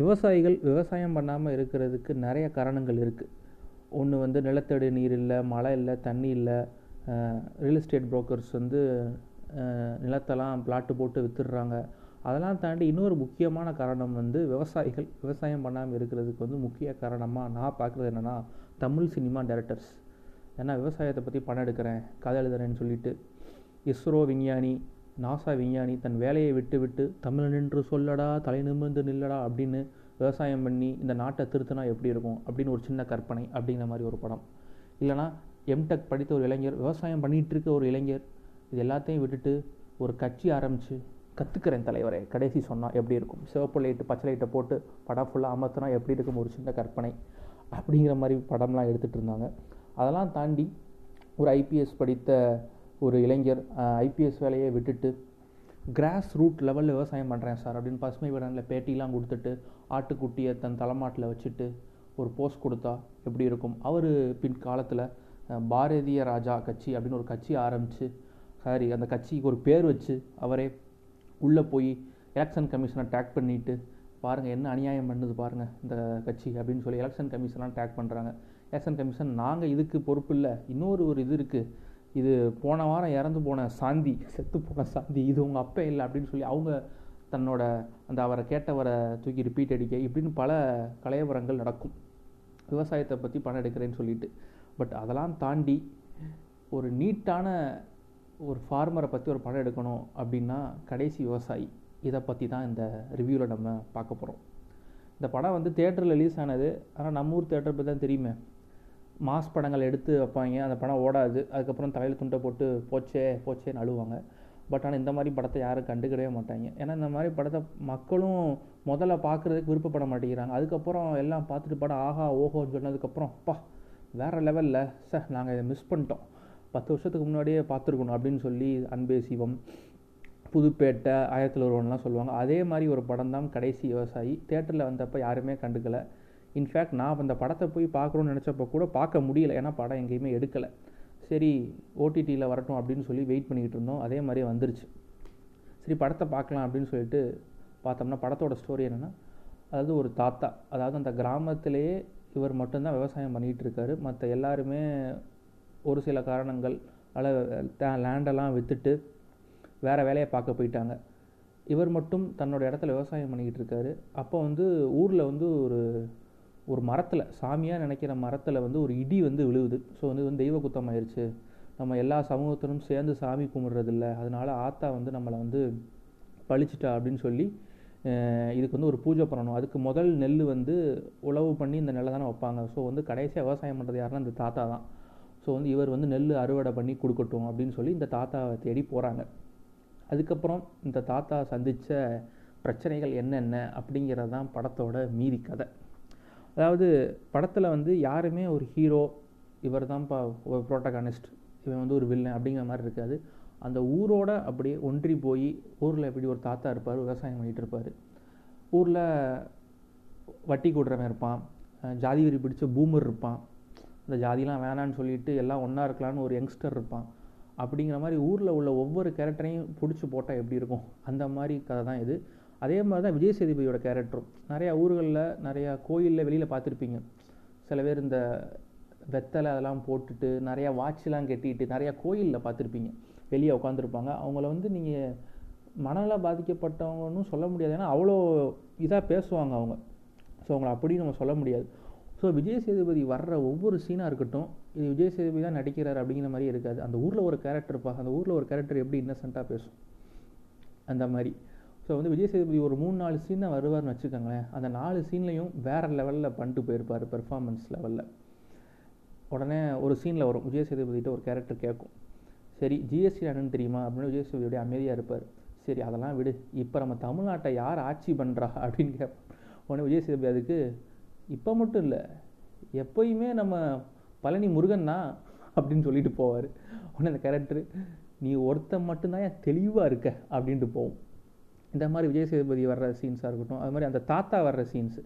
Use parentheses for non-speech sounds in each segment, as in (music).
விவசாயிகள் விவசாயம் பண்ணாமல் இருக்கிறதுக்கு நிறைய காரணங்கள் இருக்குது ஒன்று வந்து நிலத்தடி நீர் இல்லை மழை இல்லை தண்ணி இல்லை. ரியல் எஸ்டேட் புரோக்கர்ஸ் வந்து நிலத்தெல்லாம் பிளாட்டு போட்டு வித்துடுறாங்க. அதெல்லாம் தாண்டி இன்னொரு முக்கியமான காரணம் வந்து விவசாயிகள் விவசாயம் பண்ணாமல் இருக்கிறதுக்கு வந்து முக்கிய காரணமாக நான் பார்க்குறது என்னென்னா தமிழ் சினிமா டேரக்டர்ஸ் ஏன்னா விவசாயத்தை பற்றி படம் எடுக்கிறேன் கதை எழுதுறேன்னு சொல்லிட்டு. இஸ்ரோ விஞ்ஞானி நாசா விஞ்ஞானி தன் வேலையை விட்டு விட்டு தமிழ் நின்று சொல்லடா தலை நிமிர்ந்து நில்லடா அப்படின்னு விவசாயம் பண்ணி இந்த நாட்டை திருத்தினா எப்படி இருக்கும் அப்படின்னு ஒரு சின்ன கற்பனை அப்படிங்கிற மாதிரி ஒரு படம். இல்லைனா எம்டெக் படித்த ஒரு இளைஞர் விவசாயம் பண்ணிகிட்டு இருக்க ஒரு இளைஞர் இது எல்லாத்தையும் விட்டுட்டு ஒரு கட்சி ஆரம்பித்து கற்றுக்கிறேன் தலைவரே கடைசி சொன்னால் எப்படி இருக்கும்? சிவப்பு லைட்டு பச்சை லைட்டை போட்டு படம் ஃபுல்லாக அமர்த்தினா எப்படி இருக்கும் ஒரு சின்ன கற்பனை அப்படிங்கிற மாதிரி படம்லாம் எடுத்துகிட்டு இருந்தாங்க. அதெல்லாம் தாண்டி ஒரு ஐபிஎஸ் படித்த ஒரு இளைஞர் ஐபிஎஸ் வேலையை விட்டுட்டு கிராஸ் ரூட் லெவலில் விவசாயம் பண்ணுறேன் சார் அப்படின்னு பசுமை விடனில் பேட்டிலாம் கொடுத்துட்டு ஆட்டுக்குட்டியை தன் தலைமாட்டில் வச்சுட்டு ஒரு போஸ்ட் கொடுத்தா எப்படி இருக்கும்? அவர் பின்காலத்தில் பாரதிய ராஜா கட்சி அப்படின்னு ஒரு கட்சி ஆரம்பித்து சாரி அந்த கட்சிக்கு ஒரு பேர் வச்சு அவரே உள்ளே போய் எலெக்ஷன் கமிஷனை டேக் பண்ணிவிட்டு பாருங்கள் என்ன அநியாயம் பண்ணுது பாருங்கள் இந்த கட்சி அப்படின்னு சொல்லி எலெக்ஷன் கமிஷன்லாம் டேக் பண்ணுறாங்க எலெக்ஷன் கமிஷன் நாங்கள் இதுக்கு பொறுப்பு இல்லை. இன்னொரு ஒரு இது இருக்குது இது போன வாரம் இறந்து போன சாந்தி செத்து போன சாந்தி இது உங்கள் அப்பா இல்லை அப்படின்னு சொல்லி அவங்க தன்னோட அந்த அவரை கேட்டவரை தூக்கி ரிப்பீட் அடிக்க இப்படின்னு பல கலையவரங்கள் நடக்கும். விவசாயத்தை பற்றி பணம் எடுக்கிறேன்னு சொல்லிட்டு. பட் அதெல்லாம் தாண்டி ஒரு நீட்டான ஒரு ஃபார்மரை பற்றி ஒரு படம் எடுக்கணும் அப்படின்னா கடைசி விவசாயி. இதை பற்றி தான் இந்த ரிவ்யூவில் நம்ம பார்க்க போகிறோம் இந்த படம் வந்து தேட்டரில் ரிலீஸ் ஆனது. ஆனால் நம்ம ஊர் தேட்டர் பற்றி தான் தெரியுமே. மாஸ் படங்கள் எடுத்து வைப்பாங்க. அந்த படம் ஓடாது. அதுக்கப்புறம் தலையில் துண்டை போட்டு போச்சே போச்சேன்னு அழுவாங்க. பட் ஆனால் இந்த மாதிரி படத்தை யாரும் கண்டுக்கிடவே மாட்டாங்க. ஏன்னா இந்த மாதிரி படத்தை மக்களும் முதல்ல பார்க்குறதுக்கு விருப்பப்பட மாட்டேங்கிறாங்க. அதுக்கப்புறம் எல்லாம் பார்த்துட்டு படம் ஆஹா ஓஹோன்னு சொன்னதுக்கப்புறம் அப்பா வேறு லெவலில். சார் நாங்கள் இதை மிஸ் பண்ணிட்டோம். பத்து வருஷத்துக்கு முன்னாடியே பார்த்துருக்கணும் அப்படின்னு சொல்லி அன்பே சிவம் புதுப்பேட்டை ஆயிரத்தில் ஒருவன்லாம் சொல்லுவாங்க. அதே மாதிரி ஒரு படம் தான் கடைசி விவசாயி. தேட்டரில் வந்தப்போ யாருமே கண்டுக்கலை. இன்ஃபேக்ட் நான் அந்த படத்தை போய் பார்க்குறோன்னு நினச்சப்போ கூட பார்க்க முடியல. ஏன்னா படம் எங்கேயுமே எடுக்கலை. சரி ஓடிடியில் வரட்டும் அப்படின்னு சொல்லி வெயிட் பண்ணிக்கிட்டு இருந்தோம். அதே மாதிரி வந்துருச்சு. சரி படத்தை பார்க்கலாம் அப்படின்னு சொல்லிட்டு பார்த்தோம்னா படத்தோட ஸ்டோரி என்னென்னா அதாவது ஒரு தாத்தா அதாவது அந்த கிராமத்திலேயே இவர் மட்டும்தான் விவசாயம் பண்ணிகிட்டு இருக்காரு. மற்ற எல்லாருமே ஒரு சில காரணங்கள் லேண்டெல்லாம் விற்றுட்டு வேறு வேலையை பார்க்க போயிட்டாங்க. இவர் மட்டும் தன்னோட இடத்துல விவசாயம் பண்ணிக்கிட்டு இருக்காரு. அப்போ வந்து ஊரில் வந்து ஒரு ஒரு மரத்தில் சாமியாக நினைக்கிற மரத்தில் வந்து ஒரு இடி வந்து விழுவுது. ஸோ வந்து வந்து தெய்வ குத்தம் ஆயிடுச்சு நம்ம எல்லா சமூகத்தினரும் சேர்ந்து சாமி கும்பிட்றதில்ல. அதனால ஆத்தா வந்து நம்மளை வந்து பழிச்சிட்டா அப்படின்னு சொல்லி இதுக்கு வந்து ஒரு பூஜை பண்ணணும். அதுக்கு முதல் நெல் வந்து உழவு பண்ணி இந்த நெல்லை தானே வைப்பாங்க. ஸோ வந்து கடைசியாக விவசாயம் பண்ணுறது யாருன்னா இந்த தாத்தா தான். ஸோ வந்து இவர் வந்து நெல் அறுவடை பண்ணி கொடுக்கட்டும் அப்படின்னு சொல்லி இந்த தாத்தாவை தேடி போகிறாங்க அதுக்கப்புறம் இந்த தாத்தா சந்தித்த பிரச்சனைகள் என்னென்ன அப்படிங்கிறது தான் படத்தோட மீதி கதை. அதாவது படத்தில் வந்து யாருமே ஒரு ஹீரோ இவர் தான்ப்பா ஒரு ப்ரோட்டகானிஸ்ட் இவன் வந்து ஒரு வில்லன் அப்படிங்கிற மாதிரி இருக்காது. அந்த ஊரோட அப்படியே ஒன்றி போய் ஊரில் எப்படி ஒரு தாத்தா இருப்பார் விவசாயம் பண்ணிகிட்டு இருப்பார். ஊரில் வட்டி கூடுறவன் இருப்பான். ஜாதி வரி பிடிச்ச பூமர் இருப்பான். இந்த ஜாதிலாம் வேணான்னு சொல்லிட்டு எல்லாம் ஒன்றா இருக்கலாம்னு ஒரு யங்ஸ்டர் இருப்பான். அப்படிங்கிற மாதிரி ஊரில் உள்ள ஒவ்வொரு கேரக்டரையும் பிடிச்சி போட்டால் எப்படி இருக்கும்? அந்த மாதிரி கதை தான் இது. அதே மாதிரி தான் விஜய் சேதுபதியோட கேரக்டரும் நிறையா ஊர்களில் நிறையா கோயிலில் வெளியில் பார்த்துருப்பீங்க. சில பேர் இந்த வெத்தலை அதெல்லாம் போட்டுட்டு நிறையா வாட்ச்லாம் கட்டிட்டு நிறையா கோயிலில் பார்த்துருப்பீங்க. வெளியே உட்காந்துருப்பாங்க அவங்கள வந்து நீங்கள் மனநல பாதிக்கப்பட்டவங்கன்னு சொல்ல முடியாது. ஏன்னா அவ்வளோ இதாக பேசுவாங்க அவங்க. ஸோ அவங்கள அப்படி நம்ம சொல்ல முடியாது. ஸோ விஜய் சேதுபதி வர்ற ஒவ்வொரு சீனாக இருக்கட்டும் இது விஜய் சேதுபதி தான் நடிக்கிறார் அப்படிங்கிற மாதிரி இருக்காது. அந்த ஊரில் ஒரு கேரக்டர் இருப்பாங்க அந்த ஊரில் ஒரு கேரக்டர் எப்படி இன்னசென்ட்டாக பேசும்? அந்த மாதிரி. ஸோ வந்து விஜய் சேதுபதி ஒரு மூணு நாலு சீன் தான் வருவார்னு வச்சுக்கோங்களேன். அந்த நாலு சீன்லையும் வேறு லெவலில் பண்ணிட்டு போயிருப்பார் பெர்ஃபார்மன்ஸ் லெவலில் உடனே ஒரு சீனில் வரும். விஜய் சேதுபதிகிட்ட ஒரு கேரக்டர் கேட்கும் சரி ஜிஎஸ்டி என்னன்னு தெரியுமா? அப்படின்னு விஜய் சேதுபதியோட அமைதியாக இருப்பார். சரி அதெல்லாம் விடு. இப்போ நம்ம தமிழ்நாட்டை யார் ஆட்சி பண்ணுறா அப்படின்னு கேட்போம் உடனே விஜய் சேதுபதி அதுக்கு இப்போ மட்டும் இல்லை. எப்பயுமே நம்ம பழனி முருகன் தான் அப்படின்னு சொல்லிட்டு போவார். உடனே அந்த கேரக்டர் நீ ஒருத்தன் மட்டும்தான் ஏன் தெளிவாக இருக்க? அப்படின்ட்டு போவோம். இந்த மாதிரி விஜய் சேதுபதி வர்ற சீன்ஸாக இருக்கட்டும் அது மாதிரி அந்த தாத்தா வர்ற சீன்ஸ்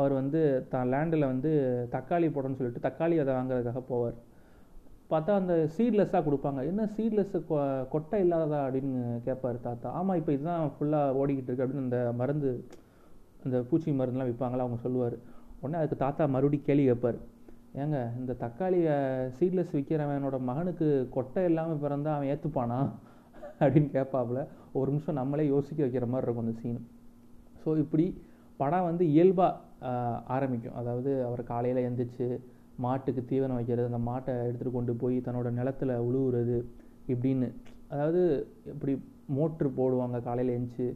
அவர் வந்து தான் லேண்டில் வந்து தக்காளி போடணும்னு சொல்லிட்டு தக்காளி அதை வாங்குறதுக்காக போவார். பார்த்தா அந்த சீட்லெஸ்ஸாக கொடுப்பாங்க. என்ன சீட்லெஸ்ஸு கொட்டை இல்லாததா அப்படின்னு கேட்பார் தாத்தா. ஆமாம் இப்போ இதுதான் ஃபுல்லாக ஓடிக்கிட்டு இருக்கு அப்படின்னு அந்த மருந்து அந்த பூச்சி மருந்துலாம் விற்பாங்களா அவங்க சொல்லுவார். உடனே அதுக்கு தாத்தா மறுபடியும் கேள்வி கேட்பார். ஏங்க இந்த தக்காளியை சீட்லெஸ் விற்கிறவனோட மகனுக்கு கொட்டை இல்லாமல் பிறந்தா அவன் ஏற்றுப்பானா அப்படின்னு கேட்பாப்புல. ஒரு நிமிஷம் நம்மளே யோசிக்க வைக்கிற மாதிரி இருக்கும் அந்த சீன் ஸோ இப்படி படம் வந்து இயல்பாக ஆரம்பிக்கும். அதாவது அவர் காலையில் எந்திரிச்சு மாட்டுக்கு தீவனம் வைக்கிறது அந்த மாட்டை எடுத்துகிட்டு கொண்டு போய் தன்னோட நிலத்துல உழுவுறது இப்படின்னு. அதாவது இப்படி மோட்ரு போடுவாங்க காலையில் எழுந்துச்சு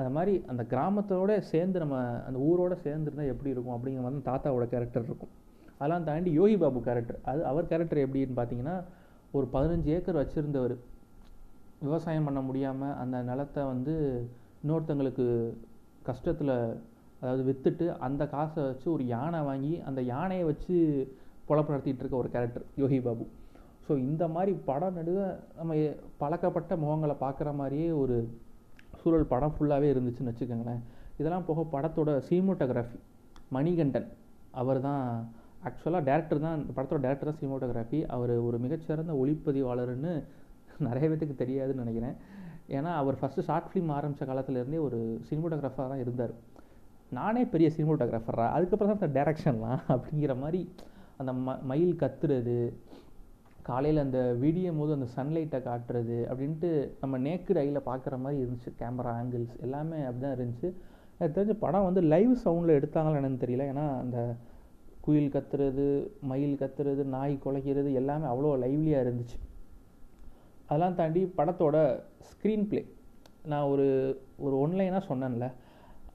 அது மாதிரி அந்த கிராமத்தோட சேர்ந்து நம்ம அந்த ஊரோட சேர்ந்துருந்தா எப்படி இருக்கும் அப்படிங்கிற மாதிரி தாத்தாவோட கேரக்டர் இருக்கும். அதெல்லாம் தாண்டி யோகி பாபு கேரக்டர் அது அவர் கேரக்டர் எப்படின்னு பார்த்தீங்கன்னா ஒரு பதினஞ்சு ஏக்கர் வச்சுருந்தவர். விவசாயம் பண்ண முடியாமல் அந்த நிலத்தை வந்து இன்னொருத்தங்களுக்கு கஷ்டத்தில் அதாவது விற்றுட்டு அந்த காசை வச்சு ஒரு யானை வாங்கி அந்த யானையை வச்சு பொழப்பு நடத்திட்டு இருக்க ஒரு கேரக்டர் யோகி பாபு. ஸோ இந்த மாதிரி படம் நடுக நம்ம பழக்கப்பட்ட முகங்களை பார்க்குற மாதிரியே ஒரு சூழல் படம் ஃபுல்லாகவே இருந்துச்சுன்னு வச்சுக்கோங்களேன். இதெல்லாம் போக படத்தோட சினிமோட்டோகிராஃபி மணிகண்டன். அவர் தான் ஆக்சுவலாக டேரக்டர் தான் இந்த படத்தோட டேரக்டர் தான் சினிமோட்டோகிராஃபி அவர் ஒரு மிகச்சிறந்த ஒளிப்பதிவாளர்னு (laughs) நிறைய பேத்துக்கு தெரியாதுன்னு நினைக்கிறேன். ஏன்னா அவர் ஃபஸ்ட்டு ஷார்ட் ஃபிலிம் ஆரம்பித்த காலத்துலேருந்தே ஒரு சினிமோட்டோகிராஃபராக தான் இருந்தார். நானே பெரிய சினிமோட்டோகிராஃபரா அதுக்கப்புறம் தான் இந்த டேரக்ஷன்லாம் (laughs) அப்படிங்கிற மாதிரி அந்த ம மயில் கத்துறது காலையில் அந்த விடியும் போது அந்த சன்லைட்டை காட்டுறது அப்படின்ட்டு நம்ம நேக்கு ஐயில் பார்க்குற மாதிரி இருந்துச்சு. கேமரா ஆங்கிள்ஸ் எல்லாமே அப்படி தான் இருந்துச்சு. எனக்கு தெரிஞ்ச படம் வந்து லைவ் சவுண்டில் எடுத்தாங்களா என்னன்னு தெரியல. ஏன்னா அந்த குயில் கத்துறது மயில் கத்துறது நாய் குலைக்கிறது எல்லாமே அவ்வளோ லைவ்லியாக இருந்துச்சு. அதெல்லாம் தாண்டி படத்தோட ஸ்க்ரீன் ப்ளே நான் ஒரு ஒரு ஒன்லைனாக சொன்னேன்ல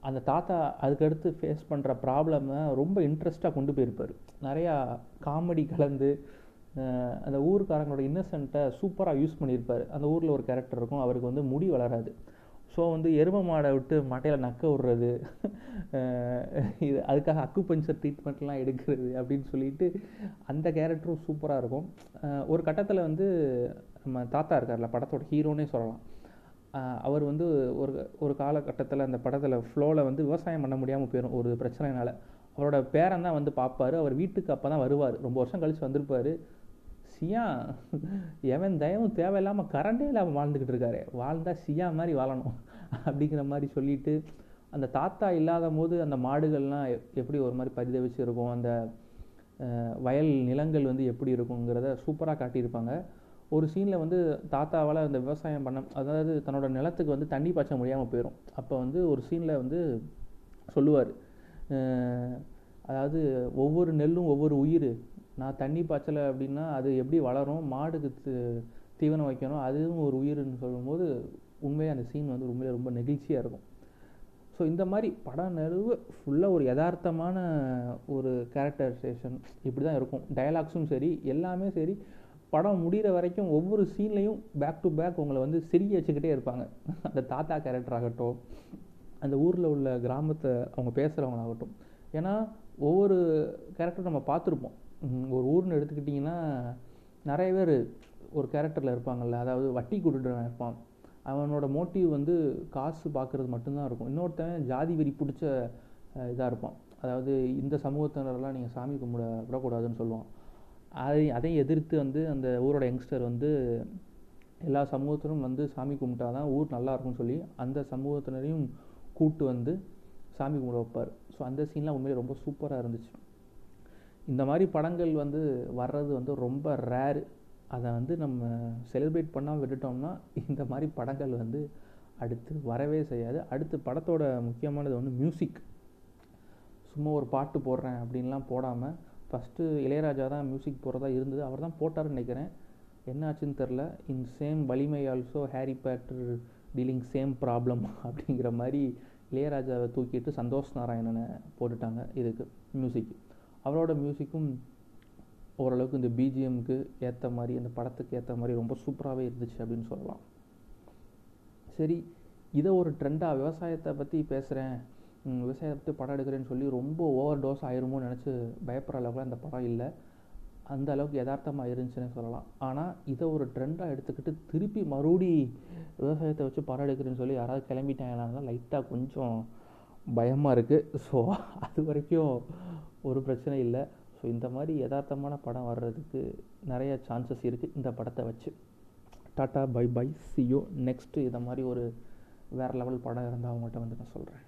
அந்த தாத்தா அதுக்கடுத்து ஃபேஸ் பண்ணுற ப்ராப்ளமை ரொம்ப இன்ட்ரெஸ்ட்டாக கொண்டு போயிருப்பார். நிறையா காமெடி கலந்து அந்த ஊருக்காரங்களோட இன்னசென்ட்டை சூப்பராக யூஸ் பண்ணியிருப்பார். அந்த ஊரில் ஒரு கேரக்டர் இருக்கும் அவருக்கு வந்து முடி வளராது. ஸோ வந்து எரும மாடை விட்டு மட்டையில் நக்க விடுறது இது அதுக்காக அக்கு பஞ்சர் ட்ரீட்மெண்ட்லாம் எடுக்கிறது அப்படின்னு சொல்லிட்டு அந்த கேரக்டரும் சூப்பராக இருக்கும். ஒரு கட்டத்தில் வந்து நம்ம தாத்தா இருக்கார்ல படத்தோட ஹீரோனே சொல்லலாம். அவர் வந்து ஒரு ஒரு காலகட்டத்தில் அந்த படத்தில் ஃப்ளோவில் வந்து விவசாயம் பண்ண முடியாமல் போயிடும் ஒரு பிரச்சனைனால. அவரோட பேரன் தான் வந்து பார்ப்பாரு அவர் வீட்டுக்கு அப்போ தான் வருவார். ரொம்ப வருஷம் கழித்து வந்திருப்பார். சியா எவன் தயவும் தேவையில்லாமல் கரண்டே இல்லாமல் வாழ்ந்துக்கிட்டு இருக்காரு. வாழ்ந்தால் சியா மாதிரி வாழணும் அப்படிங்கிற மாதிரி சொல்லிட்டு அந்த தாத்தா இல்லாத போது அந்த மாடுகள்லாம் எப்படி ஒரு மாதிரி பரிதவிச்சு இருக்கும் அந்த வயல் நிலங்கள் வந்து எப்படி இருக்குங்கிறத சூப்பராக காட்டியிருப்பாங்க. ஒரு சீனில் வந்து தாத்தாவால் அந்த விவசாயம் பண்ண அதாவது தன்னோட நிலத்துக்கு வந்து தண்ணி பாய்ச்ச முடியாமல் போயிடும் அப்போ வந்து ஒரு சீனில் வந்து சொல்லுவார் அதாவது ஒவ்வொரு நெல்லும் ஒவ்வொரு உயிர். நான் தண்ணி பாய்ச்சலை அப்படின்னா அது எப்படி வளரும்? மாடுக்கு தி- தீவனம் வைக்கணும்? அதுவும் ஒரு உயிர்னு சொல்லும்போது உண்மையாக அந்த சீன் வந்து உண்மையிலே ரொம்ப நெகிழ்ச்சியாக இருக்கும். ஸோ இந்த மாதிரி படம் நடுவு ஃபுல்லாக ஒரு யதார்த்தமான ஒரு கேரக்டரைசேஷன் இப்படி தான் இருக்கும் டயலாக்ஸும் சரி எல்லாமே சரி. படம் முடிகிற வரைக்கும் ஒவ்வொரு சீன்லையும் பேக் டு பேக் உங்களை வந்து சிரிக்க வச்சுக்கிட்டே இருப்பாங்க. அந்த தாத்தா கேரக்டர் ஆகட்டும் அந்த ஊரில் உள்ள கிராமத்தை அவங்க பேசுகிறவங்களாகட்டும் ஏன்னா ஒவ்வொரு கேரக்டர் நம்ம பார்த்துருப்போம். ஒரு ஊர்னு எடுத்துக்கிட்டிங்கன்னா நிறைய பேர் ஒரு கேரக்டரில் இருப்பாங்கள்ல அதாவது வட்டி கொடுத்துட்டு இருப்பான். அவனோட மோட்டிவ் வந்து காசு பார்க்குறது மட்டும்தான் இருக்கும். இன்னொருத்தன் ஜாதி வெறி பிடிச்ச இதாக இருப்பான். அதாவது இந்த சமூகத்தினரெல்லாம் நீங்கள் சாமி கும்பிட விடக்கூடாதுன்னு சொல்லுவான். அதை அதையும் எதிர்த்து வந்து அந்த ஊரோட யங்ஸ்டர் வந்து எல்லா சமூகத்தினரும் வந்து சாமி கும்பிட்டா தான் ஊர் நல்லா இருக்கும்னு சொல்லி அந்த சமூகத்தினரையும் கூட்டு வந்து சாமி கும்பிட வைப்பார். ஸோ அந்த சீன்லாம் உண்மையிலே ரொம்ப சூப்பராக இருந்துச்சு. இந்த மாதிரி படங்கள் வந்து வர்றது வந்து ரொம்ப ரேரு அதை வந்து நம்ம செலிப்ரேட் பண்ணாமல் விட்டுட்டோம்னா இந்த மாதிரி படங்கள் வந்து அடுத்து வரவே செய்யாது. அடுத்து படத்தோட முக்கியமானது வந்து மியூசிக் சும்மா ஒரு பாட்டு போடுறேன் அப்படின்லாம் போடாமல் ஃபஸ்ட்டு இளையராஜா தான் மியூசிக் போடுறதா இருந்தது. அவர் தான் போட்டாருன்னு நினைக்கிறேன். என்ன ஆச்சுன்னு தெரில in same Valimai also Harry Potter dealing same problem அப்படிங்கிற மாதிரி இளையராஜாவை தூக்கிட்டு சந்தோஷ் நாராயணனை போட்டுட்டாங்க இதுக்கு மியூசிக் அவரோட மியூசிக்கும் ஓரளவுக்கு இந்த பிஜிஎம்க்கு ஏற்ற மாதிரி அந்த படத்துக்கு ஏற்ற மாதிரி ரொம்ப சூப்பராகவே இருந்துச்சு அப்படின்னு சொல்லலாம். சரி இதை ஒரு ட்ரெண்டாக விவசாயத்தை பற்றி பேசுகிறேன் விவசாயத்தை பற்றி படம் எடுக்கிறேன்னு சொல்லி ரொம்ப ஓவர் டோஸ் ஆயிருமோன்னு நினச்சி பயப்படுற அளவுக்குலாம் இந்த படம் இல்லை. அந்த அளவுக்கு யதார்த்தமாக இருந்துச்சுன்னு சொல்லலாம். ஆனால் இதை ஒரு ட்ரெண்டாக எடுத்துக்கிட்டு திருப்பி மறுபடி விவசாயத்தை வச்சு படம் எடுக்கிறேன்னு சொல்லி யாராவது கிளம்பிட்டாங்களான்னா லைட்டாக கொஞ்சம் பயமாக இருக்குது ஸோ அது வரைக்கும் ஒரு பிரச்சனை இல்லை. ஸோ இந்த மாதிரி யதார்த்தமான படம் வர்றதுக்கு நிறைய சான்சஸ் இருக்குது இந்த படத்தை வச்சு. Tata bye bye. Ciao next இதை மாதிரி ஒரு வேறு லெவல் படம் இருந்தால் அவங்கள்ட்ட வந்து நான் சொல்கிறேன்